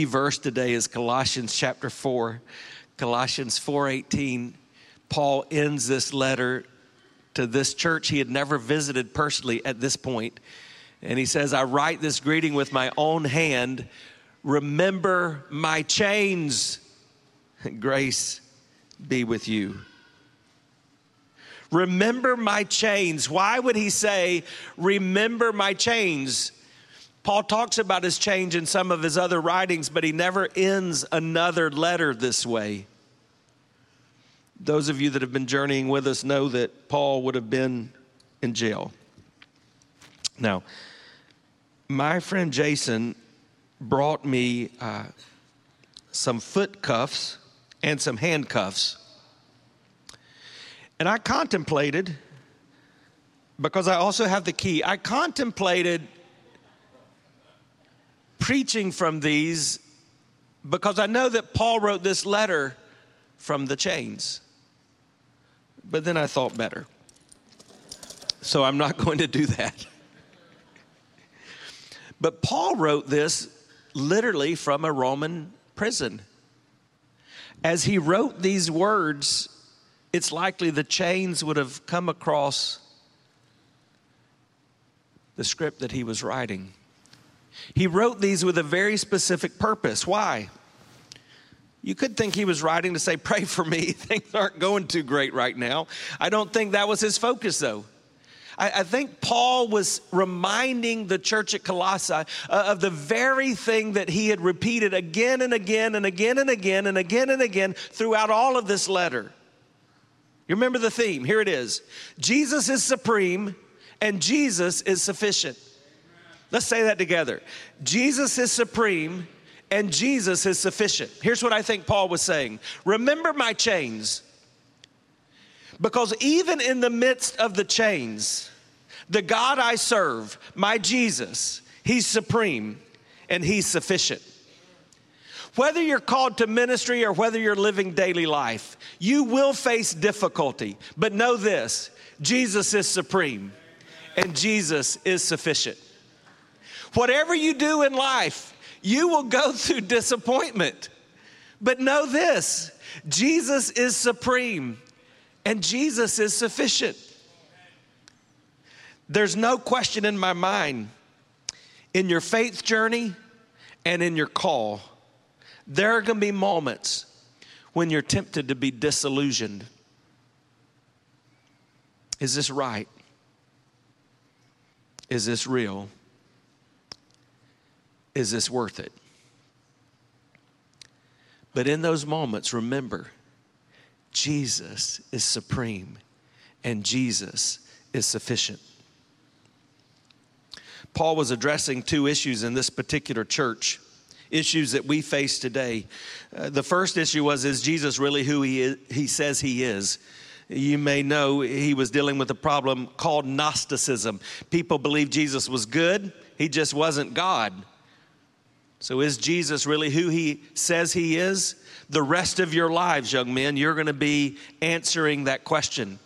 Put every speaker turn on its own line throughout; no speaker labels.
Key verse today is Colossians chapter 4. Colossians 4:18. Paul ends this letter to this church he had never visited personally at this point. And he says, I write this greeting with my own hand. Remember my chains. Grace be with you. Remember my chains. Why would he say, Remember my chains? Paul talks about his change in some of his other writings, but he never ends another letter this way. Those of you that have been journeying with us know that Paul would have been in jail. Now, my friend Jason brought me uh, some foot cuffs and some handcuffs. And I contemplated, because I also have the key, I contemplated preaching from these because I know that Paul wrote this letter from the chains. But then I thought better. So I'm not going to do that. But Paul wrote this literally from a Roman prison. As he wrote these words, it's likely the chains would have come across the script that he was writing. He wrote these with a very specific purpose. Why? You could think he was writing to say, Pray for me. Things aren't going too great right now. I don't think that was his focus, though. I, I think Paul was reminding the church at Colossae uh, of the very thing that he had repeated again and again and again and again and again and again throughout all of this letter. You remember the theme? Here it is Jesus is supreme and Jesus is sufficient. Let's say that together. Jesus is supreme and Jesus is sufficient. Here's what I think Paul was saying Remember my chains. Because even in the midst of the chains, the God I serve, my Jesus, He's supreme and He's sufficient. Whether you're called to ministry or whether you're living daily life, you will face difficulty. But know this Jesus is supreme and Jesus is sufficient. Whatever you do in life, you will go through disappointment. But know this Jesus is supreme and Jesus is sufficient. There's no question in my mind in your faith journey and in your call, there are going to be moments when you're tempted to be disillusioned. Is this right? Is this real? Is this worth it? But in those moments, remember Jesus is supreme and Jesus is sufficient. Paul was addressing two issues in this particular church, issues that we face today. Uh, the first issue was Is Jesus really who he, is, he says he is? You may know he was dealing with a problem called Gnosticism. People believed Jesus was good, he just wasn't God. So, is Jesus really who he says he is? The rest of your lives, young men, you're going to be answering that question.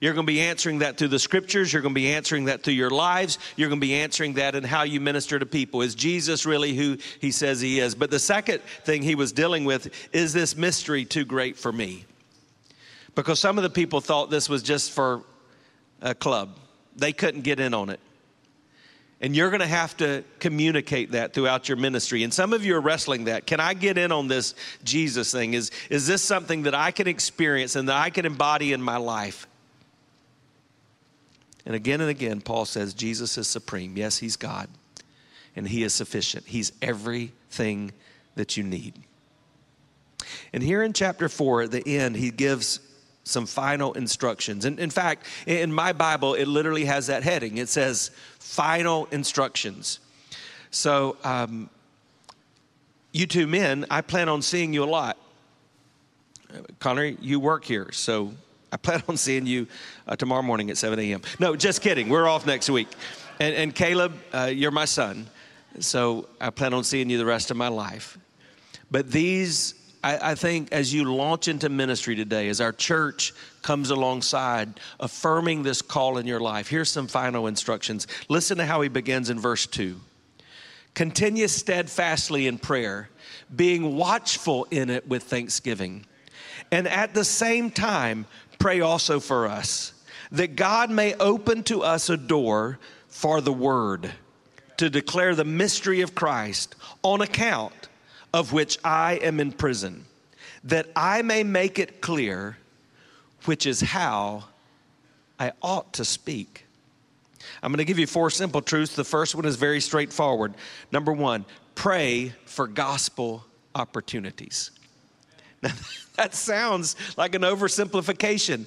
You're going to be answering that through the scriptures. You're going to be answering that through your lives. You're going to be answering that in how you minister to people. Is Jesus really who he says he is? But the second thing he was dealing with is this mystery too great for me? Because some of the people thought this was just for a club, they couldn't get in on it. And you're going to have to communicate that throughout your ministry. And some of you are wrestling that. Can I get in on this Jesus thing? Is, is this something that I can experience and that I can embody in my life? And again and again, Paul says Jesus is supreme. Yes, he's God, and he is sufficient. He's everything that you need. And here in chapter 4, at the end, he gives some final instructions. And in fact, in my Bible, it literally has that heading. It says final instructions. So, um, you two men, I plan on seeing you a lot. Connor, you work here, so I plan on seeing you uh, tomorrow morning at 7 a.m. No, just kidding. We're off next week. And, and Caleb, uh, you're my son, so I plan on seeing you the rest of my life. But these I, I think as you launch into ministry today, as our church comes alongside, affirming this call in your life, here's some final instructions. Listen to how he begins in verse 2. Continue steadfastly in prayer, being watchful in it with thanksgiving. And at the same time, pray also for us, that God may open to us a door for the word to declare the mystery of Christ, on account of which I am in prison, that I may make it clear which is how I ought to speak. I'm going to give you four simple truths. The first one is very straightforward. Number one, pray for gospel opportunities. Now, that sounds like an oversimplification.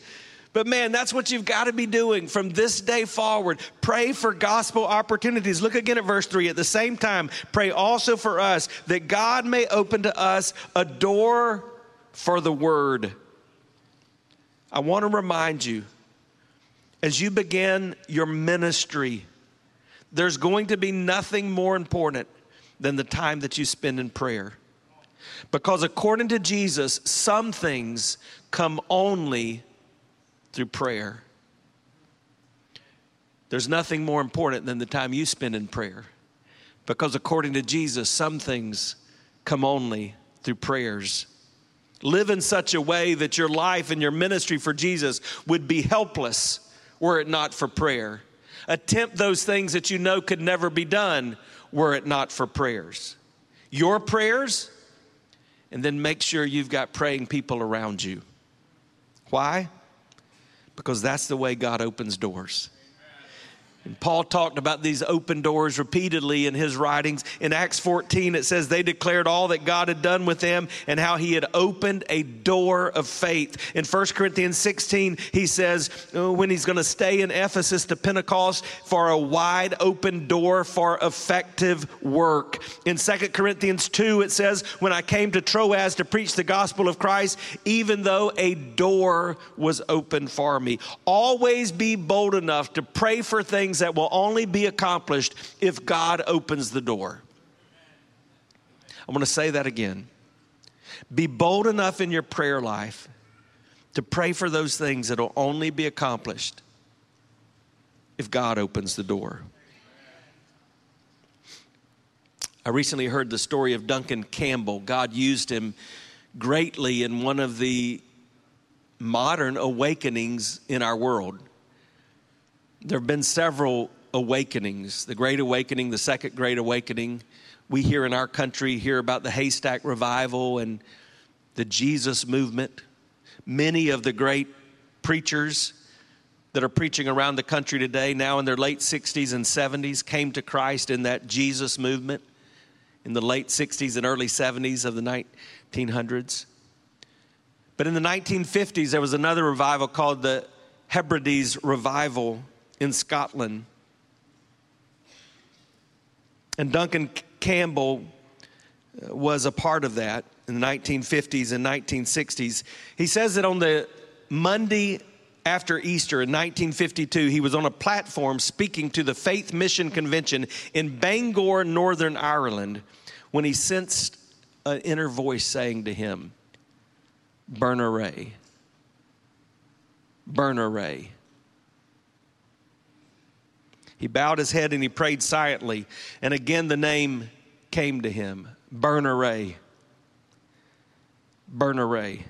But man, that's what you've got to be doing from this day forward. Pray for gospel opportunities. Look again at verse 3. At the same time, pray also for us that God may open to us a door for the word. I want to remind you as you begin your ministry, there's going to be nothing more important than the time that you spend in prayer. Because according to Jesus, some things come only through prayer. There's nothing more important than the time you spend in prayer. Because according to Jesus, some things come only through prayers. Live in such a way that your life and your ministry for Jesus would be helpless were it not for prayer. Attempt those things that you know could never be done were it not for prayers. Your prayers, and then make sure you've got praying people around you. Why? Because that's the way God opens doors. And Paul talked about these open doors repeatedly in his writings. In Acts 14, it says they declared all that God had done with them and how he had opened a door of faith. In 1 Corinthians 16, he says uh, when he's going to stay in Ephesus to Pentecost for a wide open door for effective work. In 2 Corinthians 2, it says, When I came to Troas to preach the gospel of Christ, even though a door was open for me. Always be bold enough to pray for things things that will only be accomplished if God opens the door. I want to say that again. Be bold enough in your prayer life to pray for those things that will only be accomplished if God opens the door. I recently heard the story of Duncan Campbell. God used him greatly in one of the modern awakenings in our world there have been several awakenings the Great Awakening, the Second Great Awakening. We here in our country hear about the Haystack Revival and the Jesus movement. Many of the great preachers that are preaching around the country today, now in their late 60s and 70s, came to Christ in that Jesus movement in the late 60s and early 70s of the 1900s. But in the 1950s, there was another revival called the Hebrides Revival in Scotland. And Duncan Campbell uh, was a part of that in the 1950s and 1960s. He says that on the Monday after Easter in 1952, he was on a platform speaking to the Faith Mission Convention in Bangor, Northern Ireland, when he sensed an inner voice saying to him, Berneray, Burner Ray. He bowed his head and he prayed silently. And again, the name came to him Berneray. Burner Ray.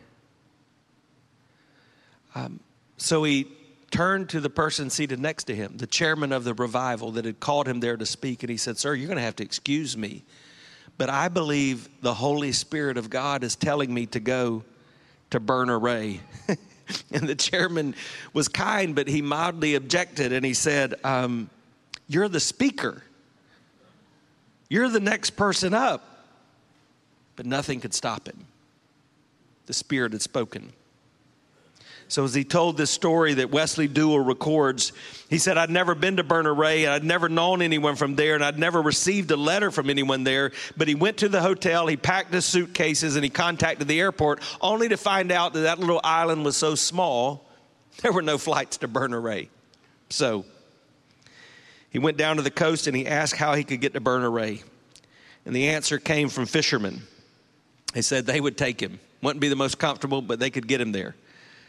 Um, so he turned to the person seated next to him, the chairman of the revival that had called him there to speak, and he said, Sir, you're going to have to excuse me, but I believe the Holy Spirit of God is telling me to go to Berneray. and the chairman was kind, but he mildly objected, and he said, um, you're the speaker. You're the next person up. But nothing could stop him. The Spirit had spoken. So, as he told this story that Wesley Duewel records, he said, I'd never been to Berneray, and I'd never known anyone from there, and I'd never received a letter from anyone there. But he went to the hotel, he packed his suitcases, and he contacted the airport, only to find out that that little island was so small, there were no flights to Berneray. So, he went down to the coast and he asked how he could get to Berneray. And the answer came from fishermen. They said they would take him. Wouldn't be the most comfortable, but they could get him there.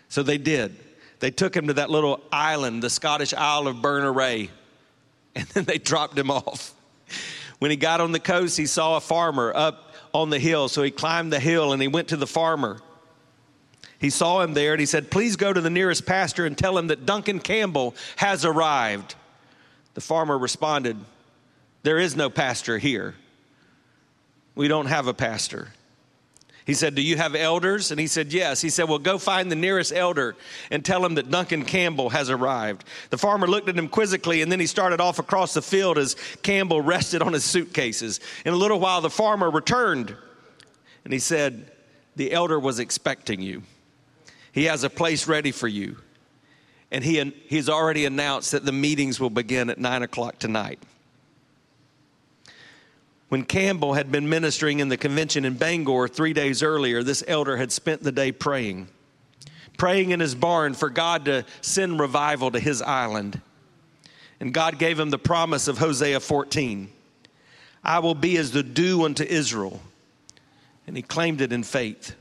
So they did. They took him to that little island, the Scottish Isle of Berneray, and then they dropped him off. When he got on the coast, he saw a farmer up on the hill. So he climbed the hill and he went to the farmer. He saw him there and he said, Please go to the nearest pastor and tell him that Duncan Campbell has arrived. The farmer responded, There is no pastor here. We don't have a pastor. He said, Do you have elders? And he said, Yes. He said, Well, go find the nearest elder and tell him that Duncan Campbell has arrived. The farmer looked at him quizzically and then he started off across the field as Campbell rested on his suitcases. In a little while, the farmer returned and he said, The elder was expecting you. He has a place ready for you. And he, he's already announced that the meetings will begin at nine o'clock tonight. When Campbell had been ministering in the convention in Bangor three days earlier, this elder had spent the day praying, praying in his barn for God to send revival to his island. And God gave him the promise of Hosea 14 I will be as the dew unto Israel. And he claimed it in faith.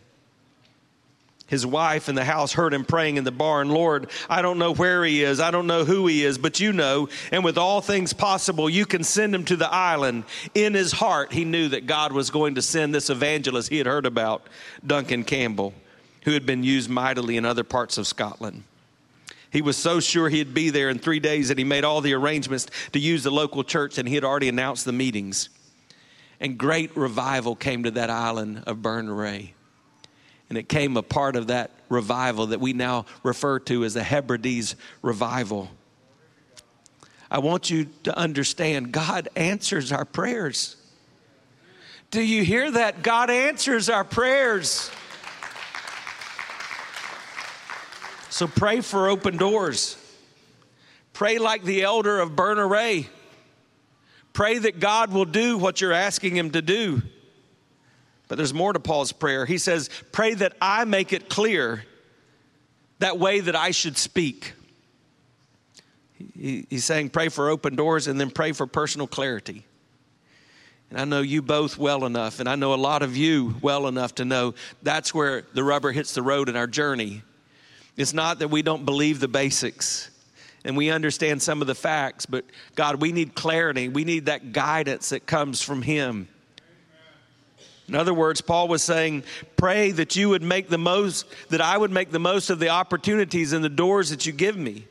His wife in the house heard him praying in the barn, Lord, I don't know where he is. I don't know who he is, but you know. And with all things possible, you can send him to the island. In his heart, he knew that God was going to send this evangelist he had heard about, Duncan Campbell, who had been used mightily in other parts of Scotland. He was so sure he'd be there in three days that he made all the arrangements to use the local church, and he had already announced the meetings. And great revival came to that island of Berneray. And it came a part of that revival that we now refer to as the Hebrides revival. I want you to understand God answers our prayers. Do you hear that? God answers our prayers. So pray for open doors. Pray like the elder of Berneray. Pray that God will do what you're asking Him to do. But there's more to Paul's prayer. He says, Pray that I make it clear that way that I should speak. he's saying, Pray for open doors and then pray for personal clarity. And I know you both well enough, and I know a lot of you well enough to know that's where the rubber hits the road in our journey. It's not that we don't believe the basics and we understand some of the facts, but God, we need clarity. We need that guidance that comes from Him. In other words, Paul was saying, pray that you would make the most, that I would make the most of the opportunities and the doors that you give me.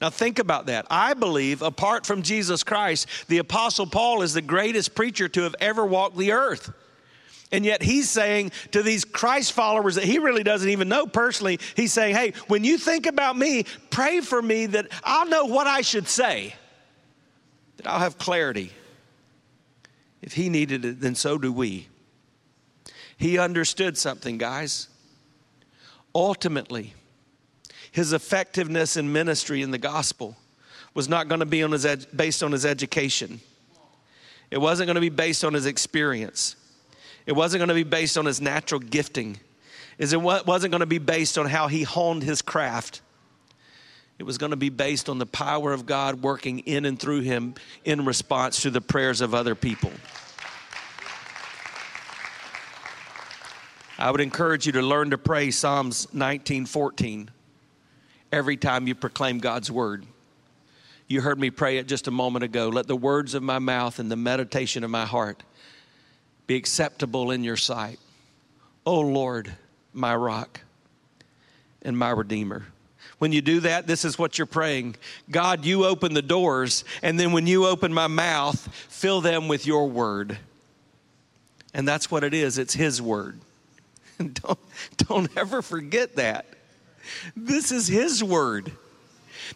Now, think about that. I believe, apart from Jesus Christ, the Apostle Paul is the greatest preacher to have ever walked the earth. And yet, he's saying to these Christ followers that he really doesn't even know personally, he's saying, Hey, when you think about me, pray for me that I'll know what I should say, that I'll have clarity. If he needed it, then so do we. He understood something, guys. Ultimately, his effectiveness in ministry in the gospel was not going to be on his ed- based on his education. It wasn't going to be based on his experience. It wasn't going to be based on his natural gifting. It wasn't going to be based on how he honed his craft. It was going to be based on the power of God working in and through him in response to the prayers of other people. I would encourage you to learn to pray Psalms 19:14 every time you proclaim God's word. You heard me pray it just a moment ago. Let the words of my mouth and the meditation of my heart be acceptable in your sight. O Lord, my rock and my redeemer. When you do that, this is what you're praying God, you open the doors, and then when you open my mouth, fill them with your word. And that's what it is it's His word. don't, don't ever forget that. This is His Word.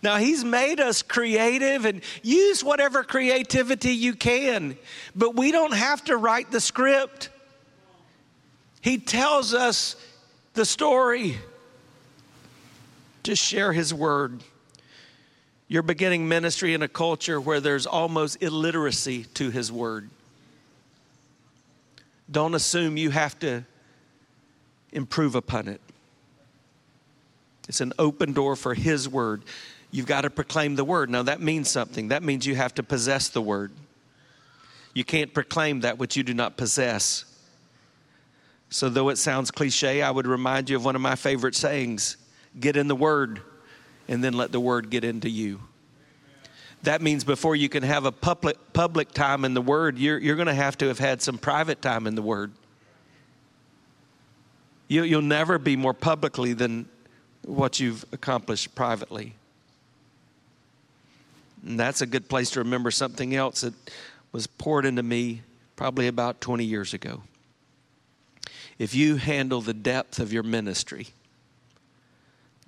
Now, He's made us creative and use whatever creativity you can, but we don't have to write the script. He tells us the story. Just share His Word. You're beginning ministry in a culture where there's almost illiteracy to His Word. Don't assume you have to improve upon it. It's an open door for His word. You've got to proclaim the word. Now, that means something. That means you have to possess the word. You can't proclaim that which you do not possess. So, though it sounds cliche, I would remind you of one of my favorite sayings get in the word, and then let the word get into you. That means before you can have a public, public time in the Word, you're, you're going to have to have had some private time in the Word. You, you'll never be more publicly than what you've accomplished privately. And that's a good place to remember something else that was poured into me probably about 20 years ago. If you handle the depth of your ministry,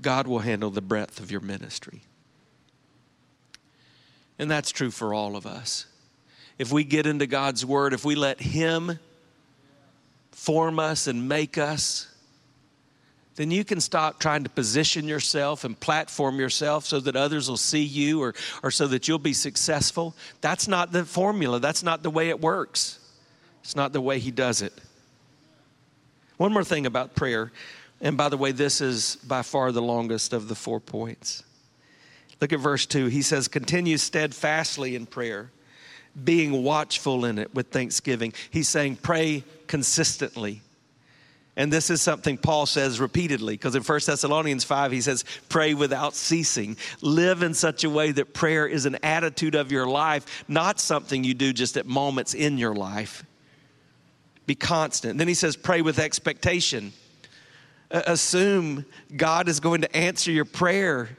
God will handle the breadth of your ministry. And that's true for all of us. If we get into God's Word, if we let Him form us and make us, then you can stop trying to position yourself and platform yourself so that others will see you or, or so that you'll be successful. That's not the formula, that's not the way it works. It's not the way He does it. One more thing about prayer, and by the way, this is by far the longest of the four points. Look at verse 2. He says, Continue steadfastly in prayer, being watchful in it with thanksgiving. He's saying, Pray consistently. And this is something Paul says repeatedly because in 1 Thessalonians 5, he says, Pray without ceasing. Live in such a way that prayer is an attitude of your life, not something you do just at moments in your life. Be constant. Then he says, Pray with expectation. assume God is going to answer your prayer.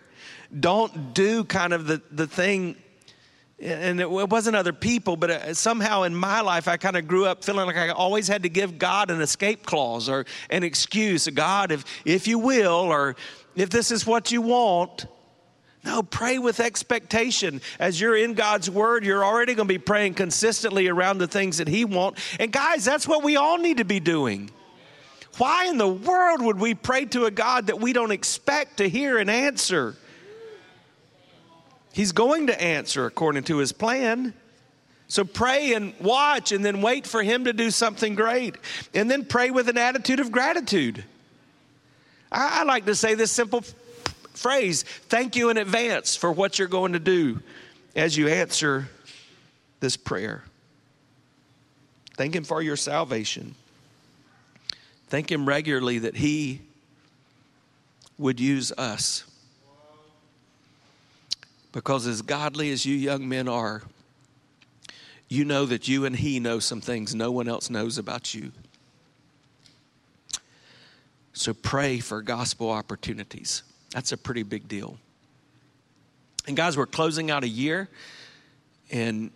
Don't do kind of the, the thing and it wasn't other people, but uh, somehow in my life, I kind of grew up feeling like I always had to give God an escape clause or an excuse. God, if, if you will, or if this is what you want. No, pray with expectation. As you're in God's word, you're already going to be praying consistently around the things that He wants. And guys, that's what we all need to be doing. Why in the world would we pray to a God that we don't expect to hear and answer? He's going to answer according to his plan. So pray and watch and then wait for him to do something great. And then pray with an attitude of gratitude. I, I like to say this simple f- phrase thank you in advance for what you're going to do as you answer this prayer. Thank him for your salvation. Thank him regularly that he would use us. Because as godly as you young men are, you know that you and he know some things no one else knows about you. So pray for gospel opportunities. That's a pretty big deal. And guys, we're closing out a year, and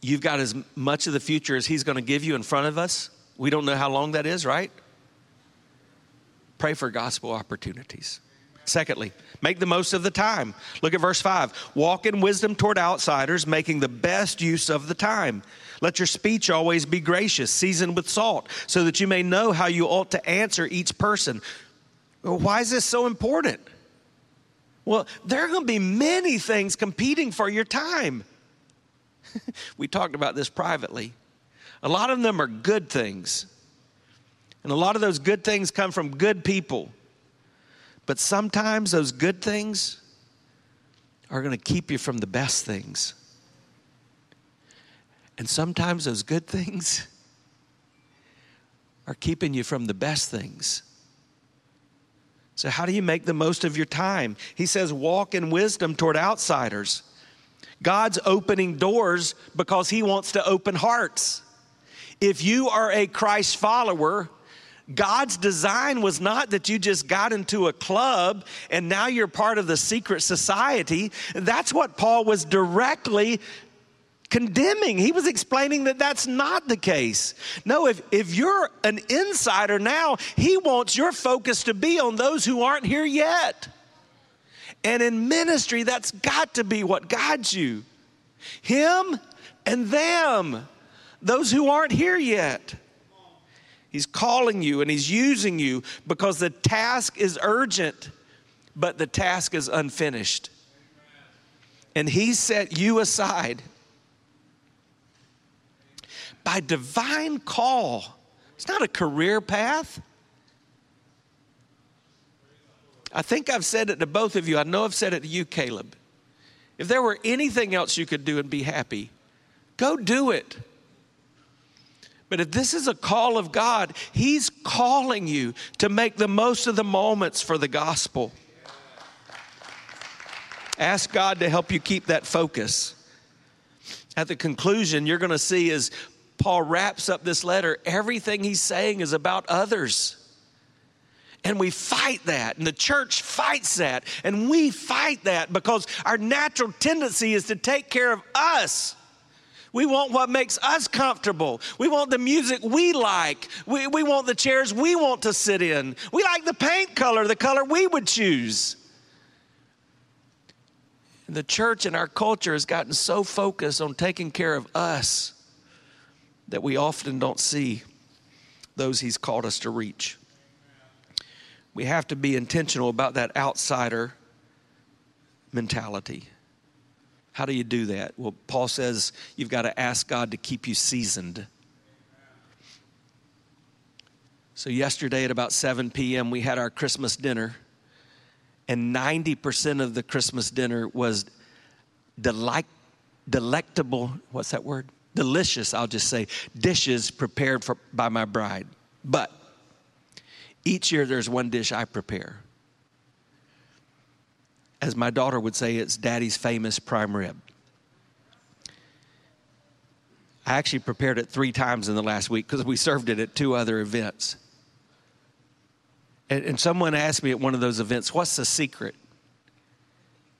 you've got as much of the future as he's going to give you in front of us. We don't know how long that is, right? Pray for gospel opportunities. Secondly, make the most of the time. Look at verse 5. Walk in wisdom toward outsiders, making the best use of the time. Let your speech always be gracious, seasoned with salt, so that you may know how you ought to answer each person. Why is this so important? Well, there are going to be many things competing for your time. we talked about this privately. A lot of them are good things. And a lot of those good things come from good people but sometimes those good things are going to keep you from the best things. And sometimes those good things are keeping you from the best things. So, how do you make the most of your time? He says, walk in wisdom toward outsiders. God's opening doors because He wants to open hearts. If you are a Christ follower, God's design was not that you just got into a club and now you're part of the secret society. That's what Paul was directly condemning. He was explaining that that's not the case. No, if, if you're an insider now, he wants your focus to be on those who aren't here yet. And in ministry, that's got to be what guides you Him and them, those who aren't here yet. He's calling you and He's using you because the task is urgent, but the task is unfinished. And He set you aside by divine call. It's not a career path. I think I've said it to both of you. I know I've said it to you, Caleb. If there were anything else you could do and be happy, go do it. But if this is a call of God, He's calling you to make the most of the moments for the gospel. Ask God to help you keep that focus. At the conclusion, you're going to see as Paul wraps up this letter, everything he's saying is about others. And we fight that, and the church fights that, and we fight that because our natural tendency is to take care of us. We want what makes us comfortable. We want the music we like. We, we want the chairs we want to sit in. We like the paint color, the color we would choose. And the church and our culture has gotten so focused on taking care of us that we often don't see those he's called us to reach we have to be intentional about that outsider mentality. How do you do that? Well, Paul says you've got to ask God to keep you seasoned. So, yesterday at about 7 p.m., we had our Christmas dinner, and 90% of the Christmas dinner was delight, delectable, what's that word? Delicious, I'll just say, dishes prepared for, by my bride. But each year there's one dish I prepare. As my daughter would say, it's daddy's famous prime rib. I actually prepared it three times in the last week because we served it at two other events. And, and, someone asked me at one of those events, What's the secret?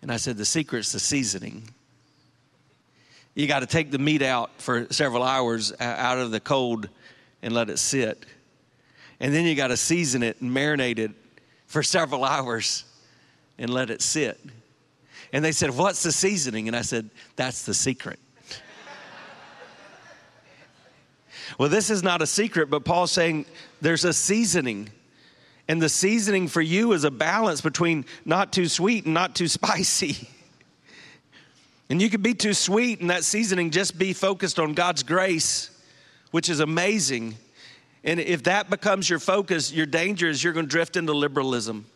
And I said, The secret's the seasoning. You got to take the meat out for several hours out of the cold and let it sit and then you got to season it and marinate it for several hours and let it sit. And they said, What's the seasoning? And I said, That's the secret. well, this is not a secret, but Paul's saying there's a seasoning. And the seasoning for you is a balance between not too sweet and not too spicy. And you could be too sweet, and that seasoning just be focused on God's grace, which is amazing. And if that becomes your focus, your danger is you're going to drift into liberalism.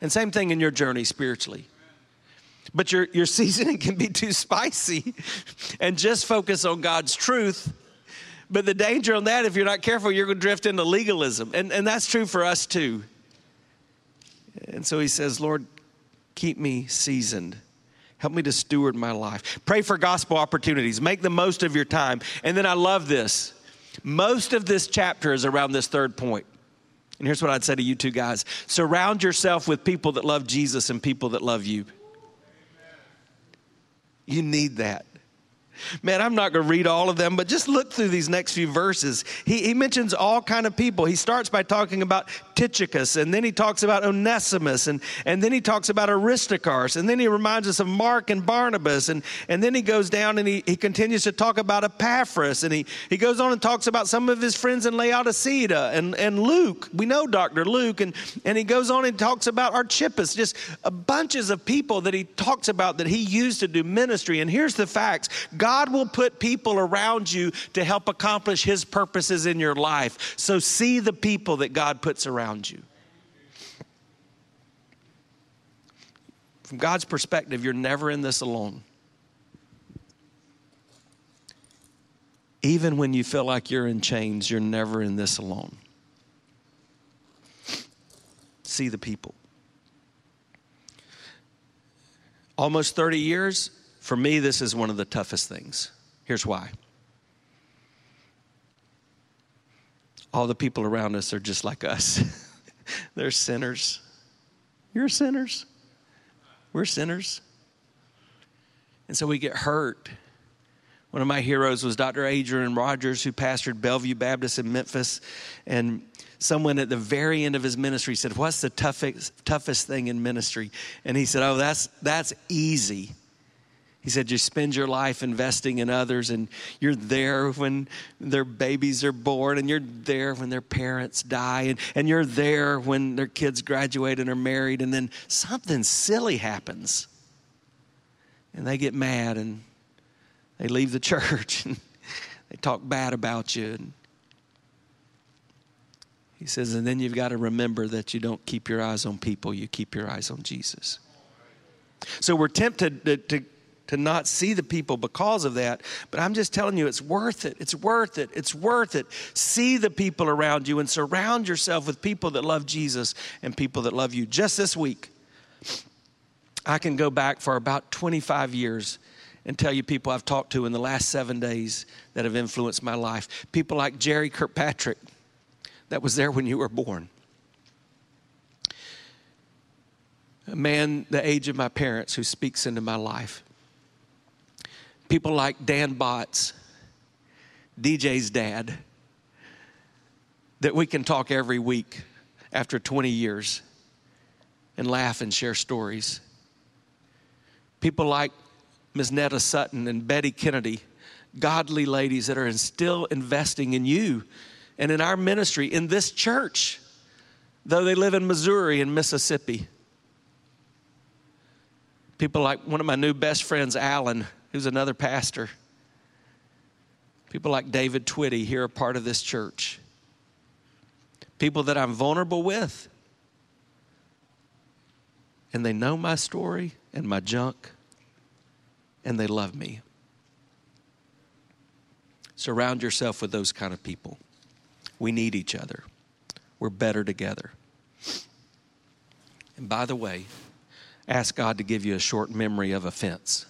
And same thing in your journey spiritually. But your, your seasoning can be too spicy and just focus on God's truth. But the danger on that, if you're not careful, you're going to drift into legalism. And, and that's true for us too. And so he says, Lord, keep me seasoned. Help me to steward my life. Pray for gospel opportunities. Make the most of your time. And then I love this most of this chapter is around this third point. And here's what I'd say to you two guys surround yourself with people that love Jesus and people that love you. You need that. Man, I'm not going to read all of them, but just look through these next few verses. He, he mentions all kind of people. He starts by talking about Tychicus, and then he talks about Onesimus, and, and then he talks about Aristarchus, and then he reminds us of Mark and Barnabas, and, and then he goes down and he, he continues to talk about Epaphras, and he, he goes on and talks about some of his friends in Laodicea and, and Luke. We know Dr. Luke, and, and he goes on and talks about Archippus, just a bunches of people that he talks about that he used to do ministry. And here's the facts God God will put people around you to help accomplish His purposes in your life. So see the people that God puts around you. From God's perspective, you're never in this alone. Even when you feel like you're in chains, you're never in this alone. See the people. Almost 30 years, for me, this is one of the toughest things. Here's why. All the people around us are just like us. They're sinners. You're sinners. We're sinners. And so we get hurt. One of my heroes was Dr. Adrian Rogers, who pastored Bellevue Baptist in Memphis. And someone at the very end of his ministry said, What's the toughest, toughest thing in ministry? And he said, Oh, that's, that's easy. He said, You spend your life investing in others, and you're there when their babies are born, and you're there when their parents die, and, and you're there when their kids graduate and are married, and then something silly happens. And they get mad and they leave the church and they talk bad about you. And he says, and then you've got to remember that you don't keep your eyes on people, you keep your eyes on Jesus. So we're tempted to, to to not see the people because of that. But I'm just telling you, it's worth it. It's worth it. It's worth it. See the people around you and surround yourself with people that love Jesus and people that love you. Just this week, I can go back for about 25 years and tell you people I've talked to in the last seven days that have influenced my life. People like Jerry Kirkpatrick, that was there when you were born. A man the age of my parents who speaks into my life. People like Dan Botts, DJ's dad, that we can talk every week after 20 years and laugh and share stories. People like Ms. Netta Sutton and Betty Kennedy, godly ladies that are still investing in you and in our ministry in this church, though they live in Missouri and Mississippi. People like one of my new best friends, Alan, who's another pastor. People like David Twitty here are part of this church. People that I'm vulnerable with. And they know my story and my junk and they love me. Surround yourself with those kind of people. We need each other. We're better together. And by the way, ask God to give you a short memory of offense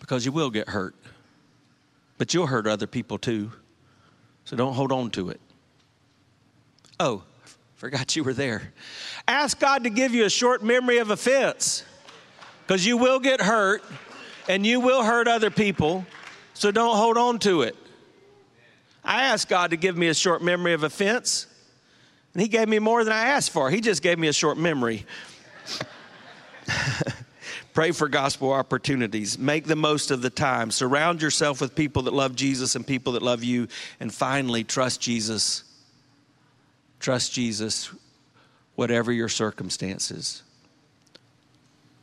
because you will get hurt, but you'll hurt other people too. So don't hold on to it. Oh, forgot you were there. Ask God to give you a short memory of offense because you will get hurt and you will hurt other people. So don't hold on to it. I asked God to give me a short memory of offense, and He gave me more than I asked for. He just gave me a short memory. Pray for gospel opportunities. Make the most of the time. Surround yourself with people that love Jesus and people that love you. And finally, trust Jesus. Trust Jesus, whatever your circumstances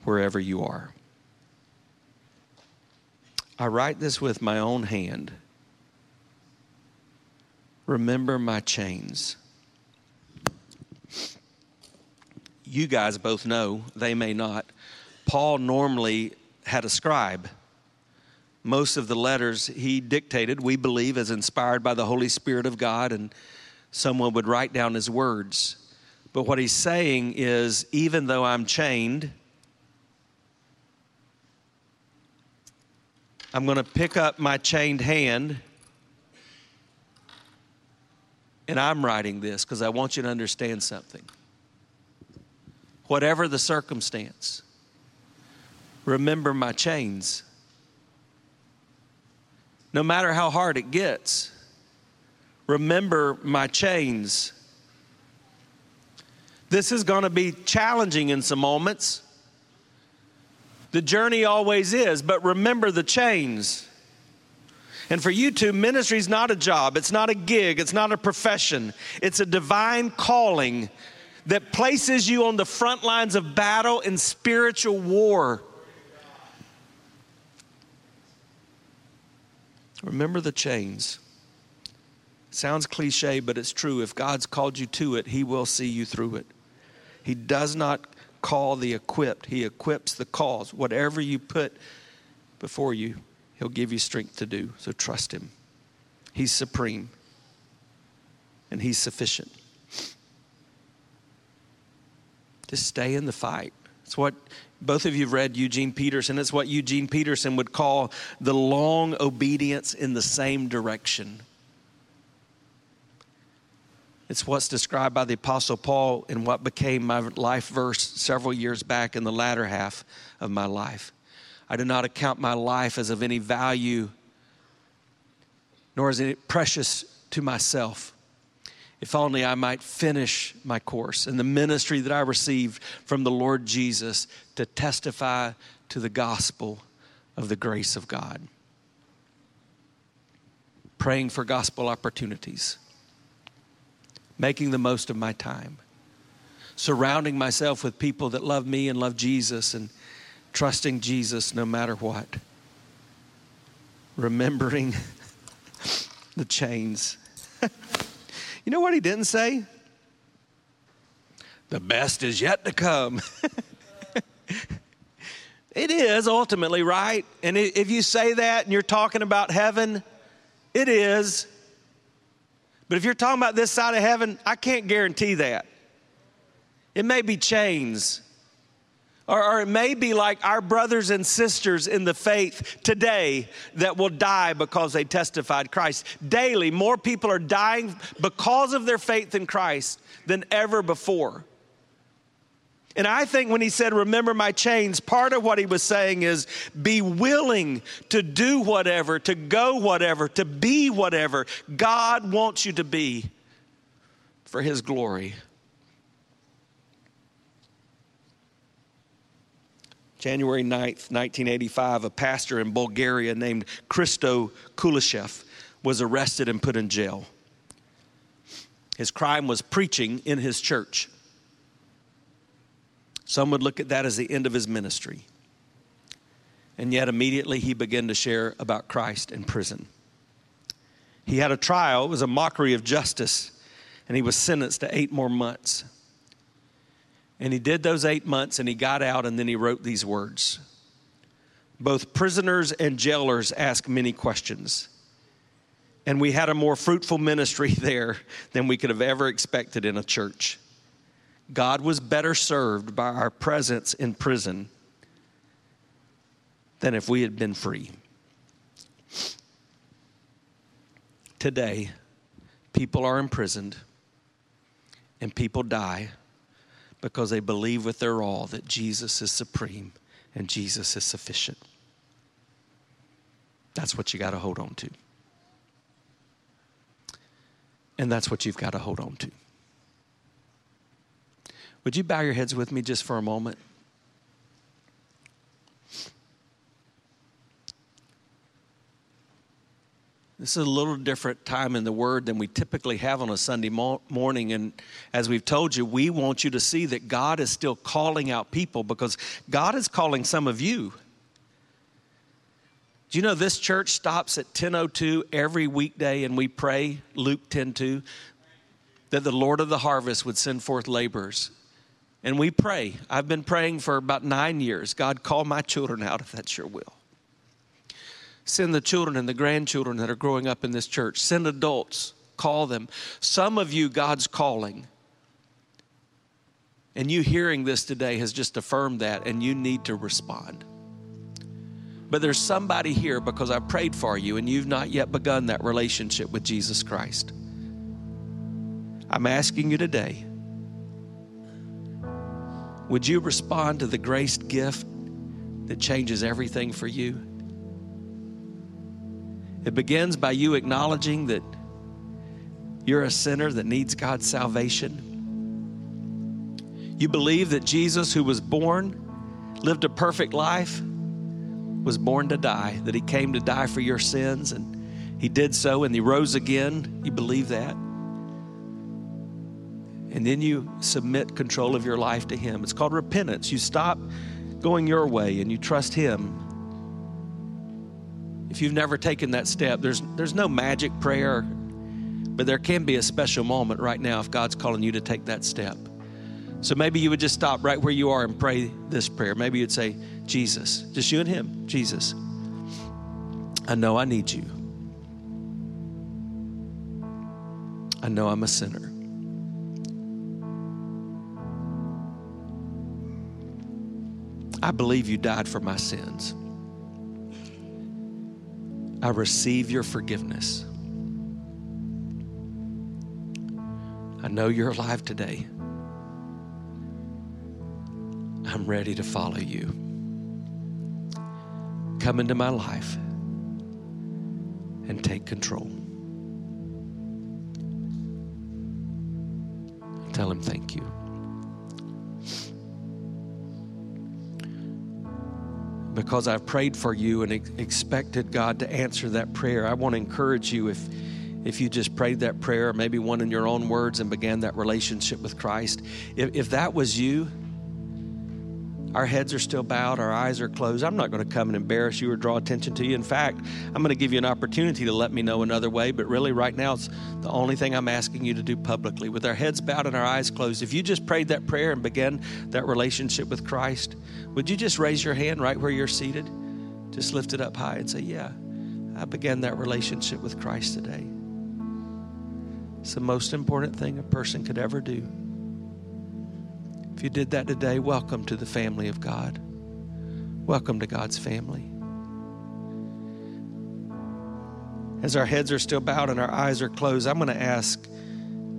wherever you are. I write this with my own hand. Remember my chains. You guys both know, they may not. Paul normally had a scribe. Most of the letters he dictated, we believe, as inspired by the Holy Spirit of God, and someone would write down his words. But what he's saying is, even though I'm chained, I'm going to pick up my chained hand and I'm writing this because I want you to understand something. Whatever the circumstance, remember my chains. No matter how hard it gets, remember my chains. This is going to be challenging in some moments. The journey always is, but remember the chains. And for you two, ministry is not a job, it's not a gig, it's not a profession, it's a divine calling that places you on the front lines of battle in spiritual war. Remember the chains. Sounds cliche, but it's true. If God's called you to it, He will see you through it. He does not call the equipped, He equips the cause. Whatever you put before you, He'll give you strength to do. So trust Him. He's supreme and He's sufficient. Just stay in the fight. It's what both of you have read Eugene Peterson. It's what Eugene Peterson would call the long obedience in the same direction. It's what's described by the Apostle Paul in what became my life verse several years back in the latter half of my life. I do not account my life as of any value, nor is it precious to myself. If only I might finish my course and the ministry that I received from the Lord Jesus to testify to the gospel of the grace of God. Praying for gospel opportunities making the most of my time, surrounding myself with people that love me and love Jesus, and trusting Jesus no matter what. Remembering the chains. You know what he didn't say? The best is yet to come. it is ultimately, right? And if you say that and you're talking about heaven, it is. But if you're talking about this side of heaven, I can't guarantee that. It may be chains, Or, or, it may be like our brothers and sisters in the faith today that will die because they testified Christ. Daily, more people are dying because of their faith in Christ than ever before. And I think when he said, Remember my chains, part of what he was saying is be willing to do whatever, to go whatever, to be whatever God wants you to be for his glory. January 9th, 1985, a pastor in Bulgaria named Christo Kulishev was arrested and put in jail. His crime was preaching in his church. Some would look at that as the end of his ministry. And yet, immediately, he began to share about Christ in prison. He had a trial, it was a mockery of justice, and he was sentenced to eight more months. And he did those eight months and he got out and then he wrote these words. Both prisoners and jailers ask many questions. And we had a more fruitful ministry there than we could have ever expected in a church. God was better served by our presence in prison than if we had been free. Today, people are imprisoned and people die because they believe with their all that Jesus is supreme and Jesus is sufficient. That's what you got to hold on to. And that's what you've got to hold on to. Would you bow your heads with me just for a moment? This is a little different time in the Word than we typically have on a Sunday mo- morning. And as we've told you, we want you to see that God is still calling out people because God is calling some of you. Do you know this church stops at 10:02 every weekday and we pray Luke 10:2 that the Lord of the harvest would send forth laborers. And we pray. I've been praying for about 9 years. God call my children out if that's your will. Send the children and the grandchildren that are growing up in this church. Send adults, call them. Some of you, God's calling. And you hearing this today has just affirmed that, and you need to respond. But there's somebody here because I prayed for you, and you've not yet begun that relationship with Jesus Christ. I'm asking you today would you respond to the grace gift that changes everything for you? It begins by you acknowledging that you're a sinner that needs God's salvation. You believe that Jesus, who was born, lived a perfect life, was born to die, that he came to die for your sins, and he did so, and he rose again. You believe that. And then you submit control of your life to him. It's called repentance. You stop going your way and you trust him if you've never taken that step, there's, there's no magic prayer, but there can be a special moment right now if God's calling you to take that step. So maybe you would just stop right where you are and pray this prayer. Maybe you'd say, Jesus, just you and Him, Jesus, I know I need you. I know I'm a sinner. I believe you died for my sins. I receive your forgiveness. I know you're alive today. I'm ready to follow you. Come into my life and take control. Tell him thank you. Because I've prayed for you and ex- expected God to answer that prayer. I want to encourage you if if you just prayed that prayer, maybe one in your own words, and began that relationship with Christ. If, if that was you, our heads are still bowed, our eyes are closed. I'm not going to come and embarrass you or draw attention to you. In fact, I'm going to give you an opportunity to let me know another way, but really, right now, it's the only thing I'm asking you to do publicly. With our heads bowed and our eyes closed, if you just prayed that prayer and began that relationship with Christ, would you just raise your hand right where you're seated? Just lift it up high and say, Yeah, I began that relationship with Christ today. It's the most important thing a person could ever do. If you did that today, welcome to the family of God. Welcome to God's family. As our heads are still bowed and our eyes are closed, I'm going to ask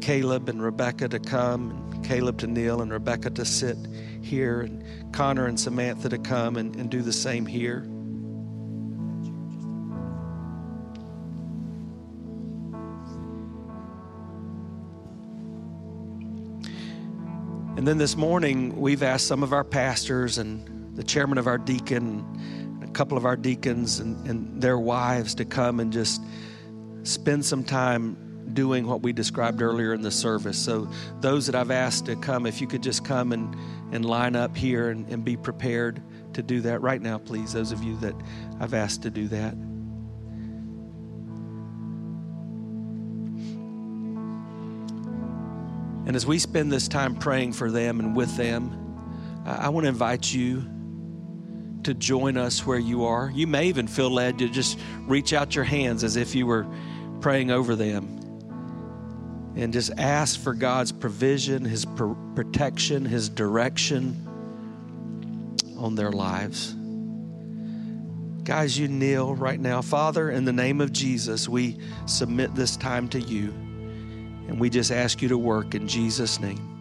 Caleb and Rebecca to come, and Caleb to kneel, and Rebecca to sit here, and Connor and Samantha to come and, and do the same here. And then this morning, we've asked some of our pastors and the chairman of our deacon, and a couple of our deacons, and, and their wives to come and just spend some time doing what we described earlier in the service. So, those that I've asked to come, if you could just come and, and line up here and, and be prepared to do that right now, please. Those of you that I've asked to do that. And as we spend this time praying for them and with them, I want to invite you to join us where you are. You may even feel led to just reach out your hands as if you were praying over them and just ask for God's provision, His pr- protection, His direction on their lives. Guys, you kneel right now. Father, in the name of Jesus, we submit this time to you. And we just ask you to work in Jesus' name.